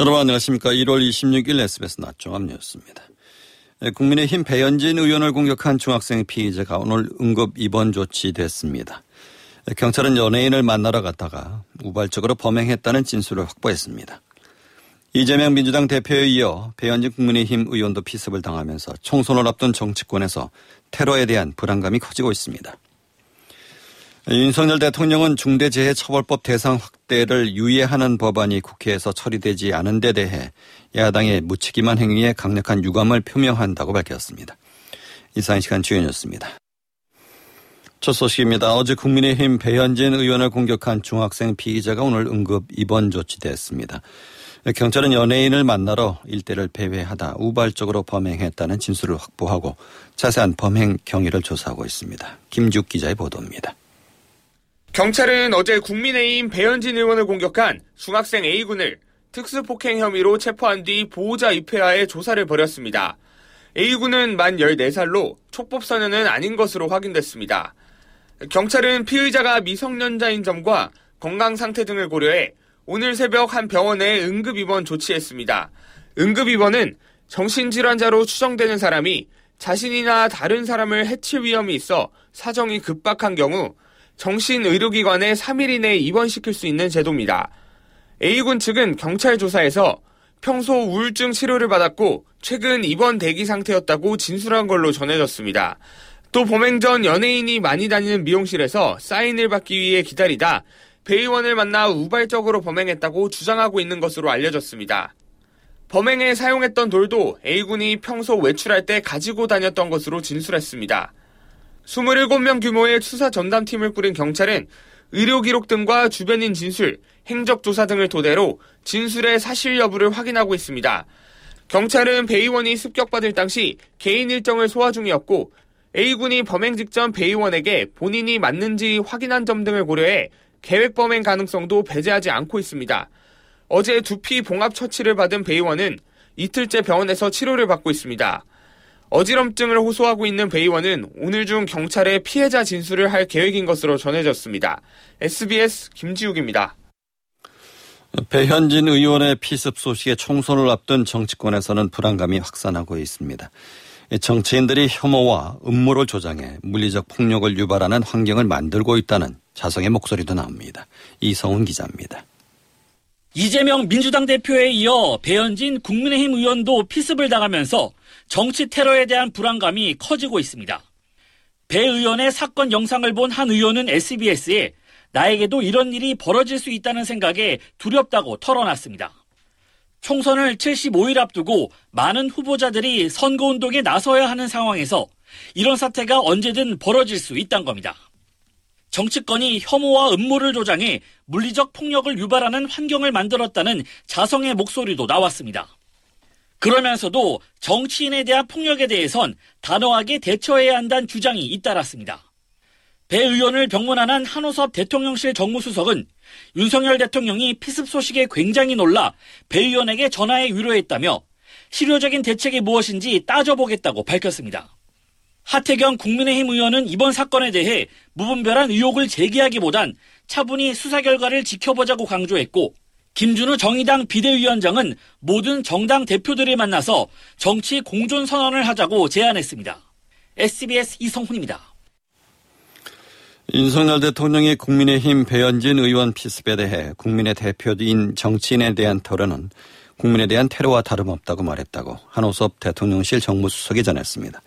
여러분 안녕하십니까. 1월 26일 SBS 낮종합 뉴스입니다. 네, 국민의힘 배현진 의원을 공격한 중학생 피의자가 오늘 응급 입원 조치됐습니다. 네, 경찰은 연예인을 만나러 갔다가 우발적으로 범행했다는 진술을 확보했습니다. 이재명 민주당 대표에 이어 배현진 국민의힘 의원도 피습을 당하면서 총선을 앞둔 정치권에서 테러에 대한 불안감이 커지고 있습니다. 윤석열 대통령은 중대재해처벌법 대상 확대를 유예하는 법안이 국회에서 처리되지 않은 데 대해 야당의 무책임한 행위에 강력한 유감을 표명한다고 밝혔습니다. 이상 시간 주연이었습니다. 첫 소식입니다. 어제 국민의힘 배현진 의원을 공격한 중학생 피의자가 오늘 응급 입원 조치됐습니다. 경찰은 연예인을 만나러 일대를 배회하다 우발적으로 범행했다는 진술을 확보하고 자세한 범행 경위를 조사하고 있습니다. 김죽 기자의 보도입니다. 경찰은 어제 국민의힘 배현진 의원을 공격한 중학생 A군을 특수폭행 혐의로 체포한 뒤 보호자 입회하에 조사를 벌였습니다. A군은 만 14살로 촉법소년은 아닌 것으로 확인됐습니다. 경찰은 피의자가 미성년자인 점과 건강 상태 등을 고려해 오늘 새벽 한 병원에 응급입원 조치했습니다. 응급입원은 정신질환자로 추정되는 사람이 자신이나 다른 사람을 해칠 위험이 있어 사정이 급박한 경우 정신의료기관에 3일 이내에 입원시킬 수 있는 제도입니다. A군 측은 경찰 조사에서 평소 우울증 치료를 받았고 최근 입원 대기 상태였다고 진술한 걸로 전해졌습니다. 또 범행 전 연예인이 많이 다니는 미용실에서 사인을 받기 위해 기다리다 배 의원을 만나 우발적으로 범행했다고 주장하고 있는 것으로 알려졌습니다. 범행에 사용했던 돌도 A군이 평소 외출할 때 가지고 다녔던 것으로 진술했습니다. 27명 규모의 수사 전담팀을 꾸린 경찰은 의료 기록 등과 주변인 진술, 행적 조사 등을 토대로 진술의 사실 여부를 확인하고 있습니다. 경찰은 배의원이 습격받을 당시 개인 일정을 소화 중이었고 A군이 범행 직전 배의원에게 본인이 맞는지 확인한 점 등을 고려해 계획 범행 가능성도 배제하지 않고 있습니다. 어제 두피 봉합 처치를 받은 배의원은 이틀째 병원에서 치료를 받고 있습니다. 어지럼증을 호소하고 있는 배의원은 오늘 중 경찰에 피해자 진술을 할 계획인 것으로 전해졌습니다. SBS 김지욱입니다. 배현진 의원의 피습 소식에 총선을 앞둔 정치권에서는 불안감이 확산하고 있습니다. 정치인들이 혐오와 음모를 조장해 물리적 폭력을 유발하는 환경을 만들고 있다는 자성의 목소리도 나옵니다. 이성훈 기자입니다. 이재명 민주당 대표에 이어 배현진 국민의힘 의원도 피습을 당하면서 정치 테러에 대한 불안감이 커지고 있습니다. 배 의원의 사건 영상을 본 한 의원은 SBS에 나에게도 이런 일이 벌어질 수 있다는 생각에 두렵다고 털어놨습니다. 총선을 75일 앞두고 많은 후보자들이 선거운동에 나서야 하는 상황에서 이런 사태가 언제든 벌어질 수 있다는 겁니다. 정치권이 혐오와 음모를 조장해 물리적 폭력을 유발하는 환경을 만들었다는 자성의 목소리도 나왔습니다. 그러면서도 정치인에 대한 폭력에 대해선 단호하게 대처해야 한다는 주장이 잇따랐습니다. 배 의원을 병문안한 한호섭 대통령실 정무수석은 윤석열 대통령이 피습 소식에 굉장히 놀라 배 의원에게 전화해 위로했다며 실효적인 대책이 무엇인지 따져보겠다고 밝혔습니다. 하태경 국민의힘 의원은 이번 사건에 대해 무분별한 의혹을 제기하기보단 차분히 수사 결과를 지켜보자고 강조했고 김준우 정의당 비대위원장은 모든 정당 대표들을 만나서 정치 공존 선언을 하자고 제안했습니다. SBS 이성훈입니다. 윤석열 대통령이 국민의힘 배현진 의원 피습에 대해 국민의 대표인 정치인에 대한 토론은 국민에 대한 테러와 다름없다고 말했다고 한호섭 대통령실 정무수석이 전했습니다.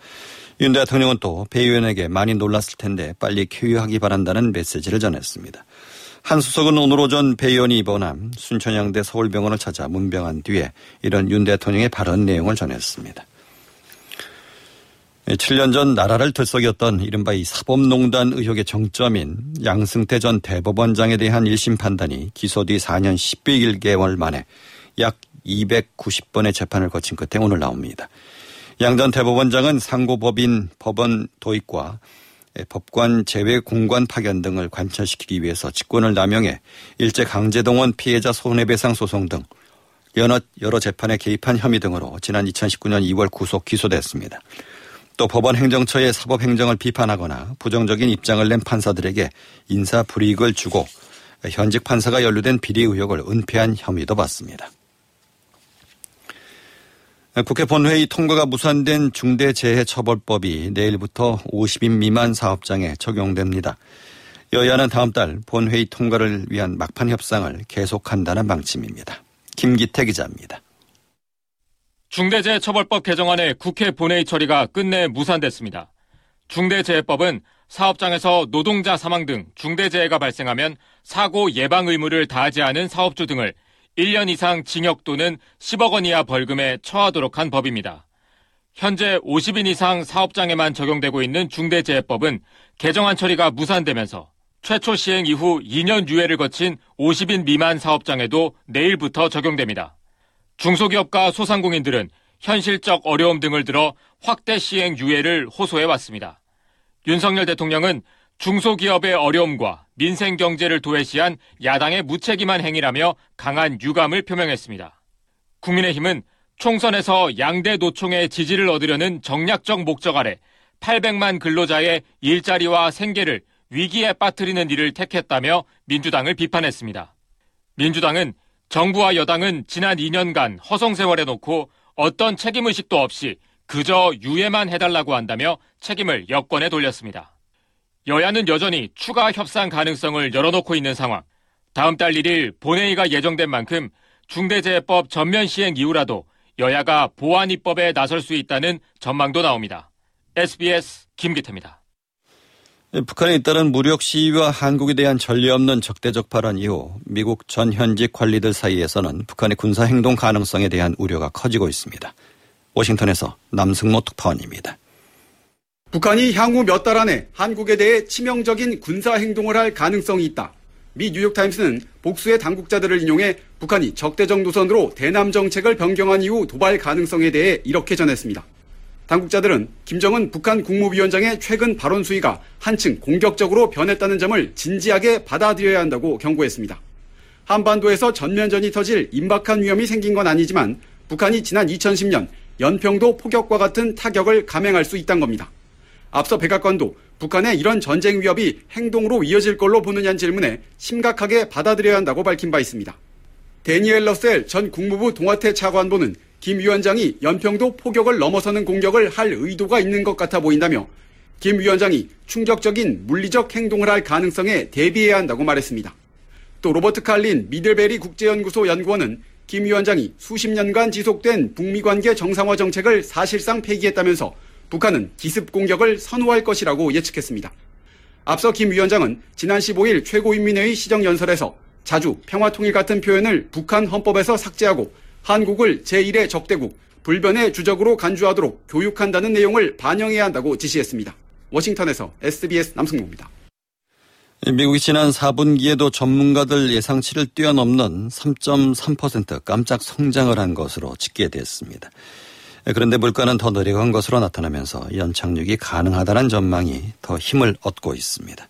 윤 대통령은 또 배 의원에게 많이 놀랐을 텐데 빨리 쾌유하기 바란다는 메시지를 전했습니다. 한 수석은 오늘 오전 배 의원이 입원한 순천향대 서울병원을 찾아 문병한 뒤에 이런 윤 대통령의 발언 내용을 전했습니다. 7년 전 나라를 들썩였던 이른바 이 사법농단 의혹의 정점인 양승태 전 대법원장에 대한 1심 판단이 기소 뒤 4년 11개월 만에 약 290번의 재판을 거친 끝에 오늘 나옵니다. 양 전 대법원장은 상고법인 법원 도입과 법관 제외 공관 파견 등을 관철시키기 위해서 직권을 남용해 일제 강제동원 피해자 손해배상 소송 등 여러, 여러 재판에 개입한 혐의 등으로 지난 2019년 2월 구속 기소됐습니다. 또 법원 행정처의 사법 행정을 비판하거나 부정적인 입장을 낸 판사들에게 인사 불이익을 주고 현직 판사가 연루된 비리 의혹을 은폐한 혐의도 받습니다. 국회 본회의 통과가 무산된 중대재해처벌법이 내일부터 50인 미만 사업장에 적용됩니다. 여야는 다음 달 본회의 통과를 위한 막판 협상을 계속한다는 방침입니다. 김기태 기자입니다. 중대재해처벌법 개정안의 국회 본회의 처리가 끝내 무산됐습니다. 중대재해법은 사업장에서 노동자 사망 등 중대재해가 발생하면 사고 예방 의무를 다하지 않은 사업주 등을 1년 이상 징역 또는 10억 원 이하 벌금에 처하도록 한 법입니다. 현재 50인 이상 사업장에만 적용되고 있는 중대재해법은 개정안 처리가 무산되면서 최초 시행 이후 2년 유예를 거친 50인 미만 사업장에도 내일부터 적용됩니다. 중소기업과 소상공인들은 현실적 어려움 등을 들어 확대 시행 유예를 호소해 왔습니다. 윤석열 대통령은 중소기업의 어려움과 민생 경제를 도외시한 야당의 무책임한 행위라며 강한 유감을 표명했습니다. 국민의힘은 총선에서 양대 노총의 지지를 얻으려는 정략적 목적 아래 800만 근로자의 일자리와 생계를 위기에 빠뜨리는 일을 택했다며 민주당을 비판했습니다. 민주당은 정부와 여당은 지난 2년간 허송세월에 놓고 어떤 책임의식도 없이 그저 유예만 해달라고 한다며 책임을 여권에 돌렸습니다. 여야는 여전히 추가 협상 가능성을 열어놓고 있는 상황. 다음 달 1일 본회의가 예정된 만큼 중대재해법 전면 시행 이후라도 여야가 보안 입법에 나설 수 있다는 전망도 나옵니다. SBS 김기태입니다. 북한에 잇따른 무력 시위와 한국에 대한 전례 없는 적대적 발언 이후 미국 전 현직 관리들 사이에서는 북한의 군사 행동 가능성에 대한 우려가 커지고 있습니다. 워싱턴에서 남승모 특파원입니다. 북한이 향후 몇 달 안에 한국에 대해 치명적인 군사 행동을 할 가능성이 있다. 미 뉴욕타임스는 복수의 당국자들을 인용해 북한이 적대적 노선으로 대남 정책을 변경한 이후 도발 가능성에 대해 이렇게 전했습니다. 당국자들은 김정은 북한 국무위원장의 최근 발언 수위가 한층 공격적으로 변했다는 점을 진지하게 받아들여야 한다고 경고했습니다. 한반도에서 전면전이 터질 임박한 위험이 생긴 건 아니지만 북한이 지난 2010년 연평도 포격과 같은 타격을 감행할 수 있다는 겁니다. 앞서 백악관도 북한의 이런 전쟁 위협이 행동으로 이어질 걸로 보느냐는 질문에 심각하게 받아들여야 한다고 밝힌 바 있습니다. 데니엘 러셀 전 국무부 동아태 차관보는 김 위원장이 연평도 포격을 넘어서는 공격을 할 의도가 있는 것 같아 보인다며 김 위원장이 충격적인 물리적 행동을 할 가능성에 대비해야 한다고 말했습니다. 또 로버트 칼린 미들베리 국제연구소 연구원은 김 위원장이 수십 년간 지속된 북미 관계 정상화 정책을 사실상 폐기했다면서 북한은 기습 공격을 선호할 것이라고 예측했습니다. 앞서 김 위원장은 지난 15일 최고인민회의 시정연설에서 자주 평화통일 같은 표현을 북한 헌법에서 삭제하고 한국을 제1의 적대국, 불변의 주적으로 간주하도록 교육한다는 내용을 반영해야 한다고 지시했습니다. 워싱턴에서 SBS 남승모입니다. 미국이 지난 4분기에도 전문가들 예상치를 뛰어넘는 3.3% 깜짝 성장을 한 것으로 집계됐습니다. 그런데 물가는 더 내려간 것으로 나타나면서 연착륙이 가능하다는 전망이 더 힘을 얻고 있습니다.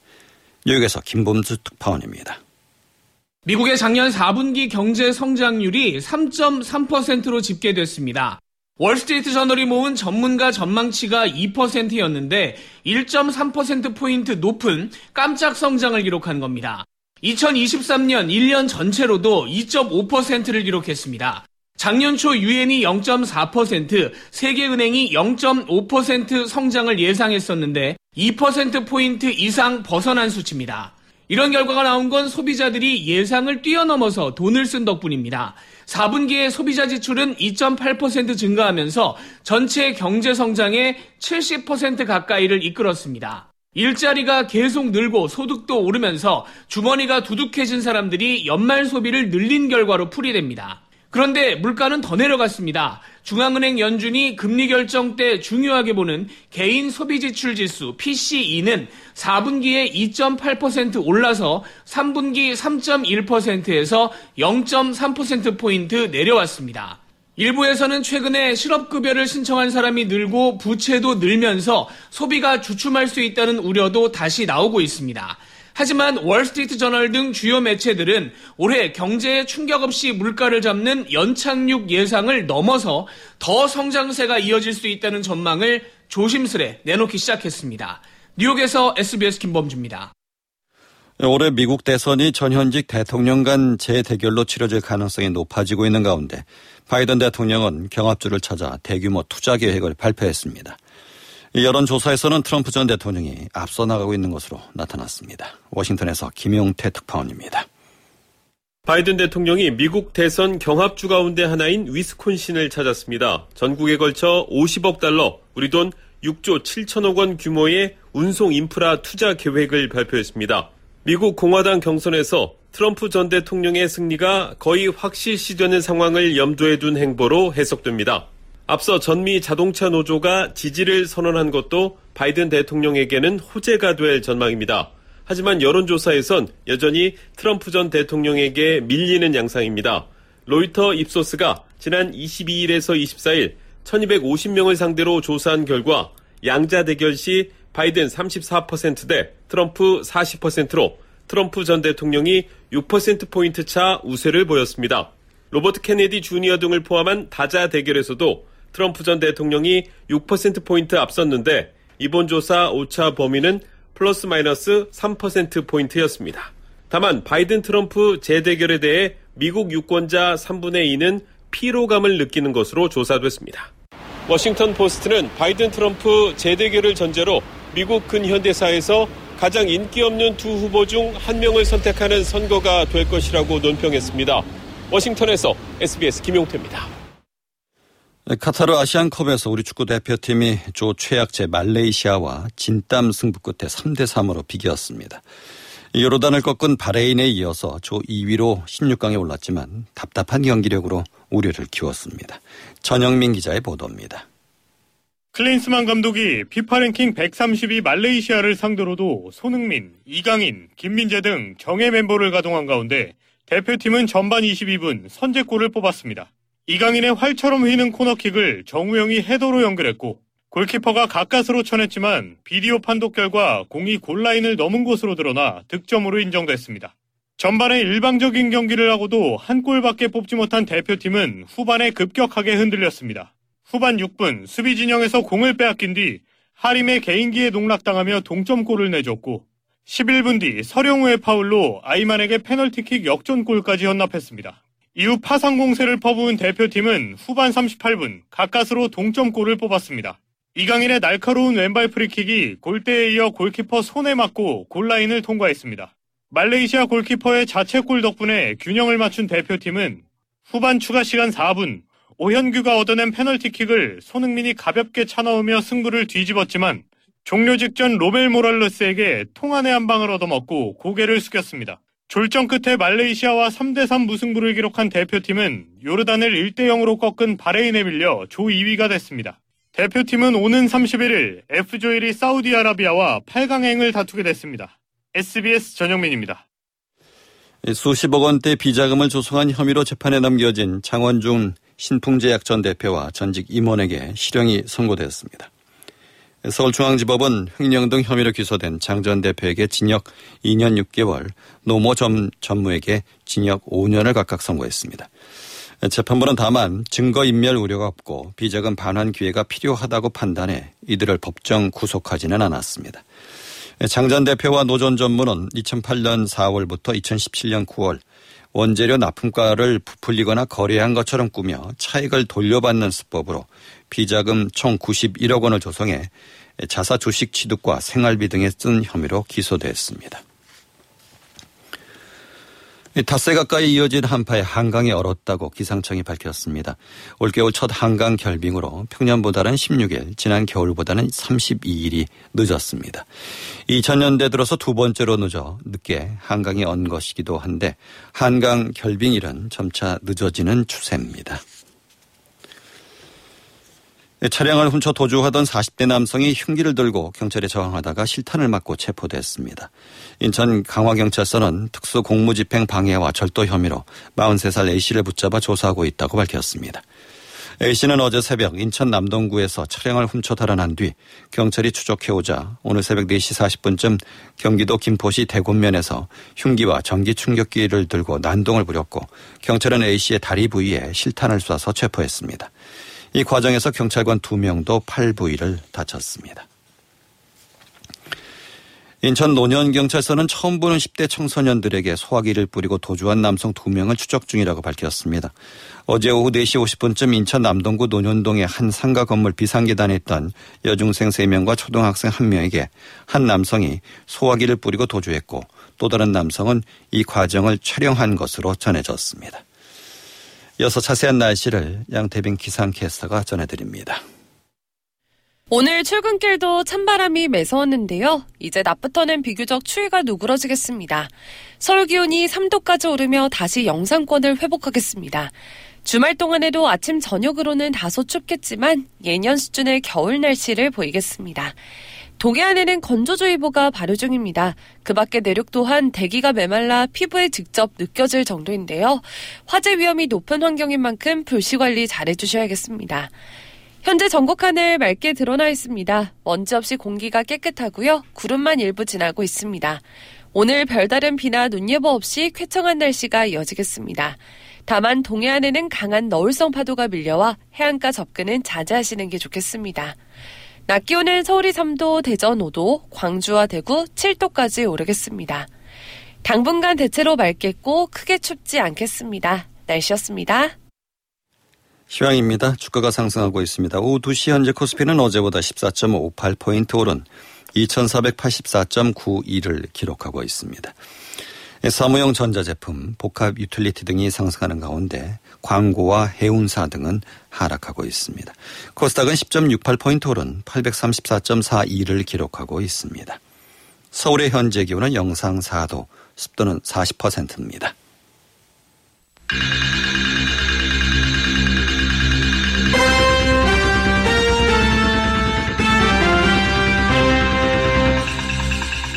뉴욕에서 김범수 특파원입니다. 미국의 작년 4분기 경제 성장률이 3.3%로 집계됐습니다. 월스트리트 저널이 모은 전문가 전망치가 2%였는데 1.3%포인트 높은 깜짝 성장을 기록한 겁니다. 2023년 1년 전체로도 2.5%를 기록했습니다. 작년 초 유엔이 0.4%, 세계은행이 0.5% 성장을 예상했었는데 2%포인트 이상 벗어난 수치입니다. 이런 결과가 나온 건 소비자들이 예상을 뛰어넘어서 돈을 쓴 덕분입니다. 4분기에 소비자 지출은 2.8% 증가하면서 전체 경제 성장의 70% 가까이를 이끌었습니다. 일자리가 계속 늘고 소득도 오르면서 주머니가 두둑해진 사람들이 연말 소비를 늘린 결과로 풀이됩니다. 그런데 물가는 더 내려갔습니다. 중앙은행 연준이 금리 결정 때 중요하게 보는 개인 소비 지출 지수 PCE는 4분기에 2.8% 올라서 3분기 3.1%에서 0.3%포인트 내려왔습니다. 일부에서는 최근에 실업급여를 신청한 사람이 늘고 부채도 늘면서 소비가 주춤할 수 있다는 우려도 다시 나오고 있습니다. 하지만 월스트리트 저널 등 주요 매체들은 올해 경제에 충격 없이 물가를 잡는 연착륙 예상을 넘어서 더 성장세가 이어질 수 있다는 전망을 조심스레 내놓기 시작했습니다. 뉴욕에서 SBS 김범주입니다. 올해 미국 대선이 전현직 대통령 간 재대결로 치러질 가능성이 높아지고 있는 가운데 바이든 대통령은 경합주를 찾아 대규모 투자 계획을 발표했습니다. 여론조사에서는 트럼프 전 대통령이 앞서 나가고 있는 것으로 나타났습니다. 워싱턴에서 김용태 특파원입니다. 바이든 대통령이 미국 대선 경합주 가운데 하나인 위스콘신을 찾았습니다. 전국에 걸쳐 50억 달러, 우리 돈 6조 7천억 원 규모의 운송 인프라 투자 계획을 발표했습니다. 미국 공화당 경선에서 트럼프 전 대통령의 승리가 거의 확실시되는 상황을 염두에 둔 행보로 해석됩니다. 앞서 전미 자동차 노조가 지지를 선언한 것도 바이든 대통령에게는 호재가 될 전망입니다. 하지만 여론조사에선 여전히 트럼프 전 대통령에게 밀리는 양상입니다. 로이터 입소스가 지난 22일에서 24일 1250명을 상대로 조사한 결과 양자 대결 시 바이든 34%대 트럼프 40%로 트럼프 전 대통령이 6%포인트 차 우세를 보였습니다. 로버트 케네디 주니어 등을 포함한 다자 대결에서도 트럼프 전 대통령이 6%포인트 앞섰는데 이번 조사 오차 범위는 플러스 마이너스 3%포인트였습니다. 다만 바이든 트럼프 재대결에 대해 미국 유권자 3분의 2는 피로감을 느끼는 것으로 조사됐습니다. 워싱턴 포스트는 바이든 트럼프 재대결을 전제로 미국 근현대사에서 가장 인기 없는 두 후보 중 한 명을 선택하는 선거가 될 것이라고 논평했습니다. 워싱턴에서 SBS 김용태입니다. 카타르 아시안컵에서 우리 축구 대표팀이 조 최약체 말레이시아와 진땀 승부 끝에 3대 3으로 비겼습니다. 요르단을 꺾은 바레인에 이어서 조 2위로 16강에 올랐지만 답답한 경기력으로 우려를 키웠습니다. 전영민 기자의 보도입니다. 클린스만 감독이 피파 랭킹 132 말레이시아를 상대로도 손흥민, 이강인, 김민재 등 정예 멤버를 가동한 가운데 대표팀은 전반 22분 선제골을 뽑았습니다. 이강인의 활처럼 휘는 코너킥을 정우영이 헤더로 연결했고 골키퍼가 가까스로 쳐냈지만 비디오 판독 결과 공이 골라인을 넘은 곳으로 드러나 득점으로 인정됐습니다. 전반에 일방적인 경기를 하고도 한 골밖에 뽑지 못한 대표팀은 후반에 급격하게 흔들렸습니다. 후반 6분 수비 진영에서 공을 빼앗긴 뒤 하림의 개인기에 농락당하며 동점골을 내줬고 11분 뒤 서령우의 파울로 아이만에게 페널티킥 역전골까지 헌납했습니다. 이후 파상 공세를 퍼부은 대표팀은 후반 38분 가까스로 동점골을 뽑았습니다. 이강인의 날카로운 왼발 프리킥이 골대에 이어 골키퍼 손에 맞고 골라인을 통과했습니다. 말레이시아 골키퍼의 자책골 덕분에 균형을 맞춘 대표팀은 후반 추가 시간 4분 오현규가 얻어낸 페널티킥을 손흥민이 가볍게 차넣으며 승부를 뒤집었지만 종료 직전 로벨 모랄레스에게 통안의 한 방을 얻어먹고 고개를 숙였습니다. 졸전 끝에 말레이시아와 3대3 무승부를 기록한 대표팀은 요르단을 1대0으로 꺾은 바레인에 밀려 조 2위가 됐습니다. 대표팀은 오는 31일 F조일이 사우디아라비아와 8강행을 다투게 됐습니다. SBS 전영민입니다. 수십억 원대 비자금을 조성한 혐의로 재판에 넘겨진 장원중 신풍제약 전 대표와 전직 임원에게 실형이 선고되었습니다. 서울중앙지법은 횡령 등 혐의로 기소된 장 전 대표에게 징역 2년 6개월, 노모 전 전무에게 징역 5년을 각각 선고했습니다. 재판부는 다만 증거인멸 우려가 없고 비자금 반환 기회가 필요하다고 판단해 이들을 법정 구속하지는 않았습니다. 장 전 대표와 노 전 전무는 2008년 4월부터 2017년 9월 원재료 납품가를 부풀리거나 거래한 것처럼 꾸며 차익을 돌려받는 수법으로 비자금 총 91억 원을 조성해 자사 주식 취득과 생활비 등에 쓴 혐의로 기소됐습니다. 닷새 가까이 이어진 한파에 한강이 얼었다고 기상청이 밝혔습니다. 올겨울 첫 한강 결빙으로 평년보다는 16일, 지난 겨울보다는 32일이 늦었습니다. 2000년대 들어서 두 번째로 늦어 늦게 한강이 언 것이기도 한데 한강 결빙일은 점차 늦어지는 추세입니다. 차량을 훔쳐 도주하던 40대 남성이 흉기를 들고 경찰에 저항하다가 실탄을 맞고 체포됐습니다. 인천 강화경찰서는 특수 공무집행 방해와 절도 혐의로 43살 A씨를 붙잡아 조사하고 있다고 밝혔습니다. A씨는 어제 새벽 인천 남동구에서 차량을 훔쳐 달아난 뒤 경찰이 추적해오자 오늘 새벽 4시 40분쯤 경기도 김포시 대곤면에서 흉기와 전기 충격기를 들고 난동을 부렸고 경찰은 A씨의 다리 부위에 실탄을 쏴서 체포했습니다. 이 과정에서 경찰관 2명도 팔 부위를 다쳤습니다. 인천 노년경찰서는 처음 보는 10대 청소년들에게 소화기를 뿌리고 도주한 남성 2명을 추적 중이라고 밝혔습니다. 어제 오후 4시 50분쯤 인천 남동구 논현동의 한 상가 건물 비상계단에 있던 여중생 3명과 초등학생 1명에게 한 남성이 소화기를 뿌리고 도주했고 또 다른 남성은 이 과정을 촬영한 것으로 전해졌습니다. 이어서 자세한 날씨를 양태빈 기상캐스터가 전해드립니다. 오늘 출근길도 찬바람이 매서웠는데요. 이제 낮부터는 비교적 추위가 누그러지겠습니다. 서울 기온이 3도까지 오르며 다시 영상권을 회복하겠습니다. 주말 동안에도 아침 저녁으로는 다소 춥겠지만 예년 수준의 겨울 날씨를 보이겠습니다. 동해안에는 건조주의보가 발효 중입니다. 그 밖에 내륙 또한 대기가 메말라 피부에 직접 느껴질 정도인데요. 화재 위험이 높은 환경인 만큼 불씨 관리 잘 해주셔야겠습니다. 현재 전국 하늘 맑게 드러나 있습니다. 먼지 없이 공기가 깨끗하고요. 구름만 일부 지나고 있습니다. 오늘 별다른 비나 눈 예보 없이 쾌청한 날씨가 이어지겠습니다. 다만 동해안에는 강한 너울성 파도가 밀려와 해안가 접근은 자제하시는 게 좋겠습니다. 낮 기온은 서울이 3도, 대전 5도, 광주와 대구 7도까지 오르겠습니다. 당분간 대체로 맑겠고 크게 춥지 않겠습니다. 날씨였습니다. 휴양입니다. 주가가 상승하고 있습니다. 오후 2시 현재 코스피는 어제보다 14.58포인트 오른 2484.92를 기록하고 있습니다. 사무용 전자제품, 복합 유틸리티 등이 상승하는 가운데 광고와 해운사 등은 하락하고 있습니다. 코스닥은 10.68포인트 오른 834.42를 기록하고 있습니다. 서울의 현재 기온은 영상 4도, 습도는 40%입니다.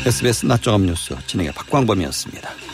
SBS 낮종합 뉴스 진행의 박광범이었습니다.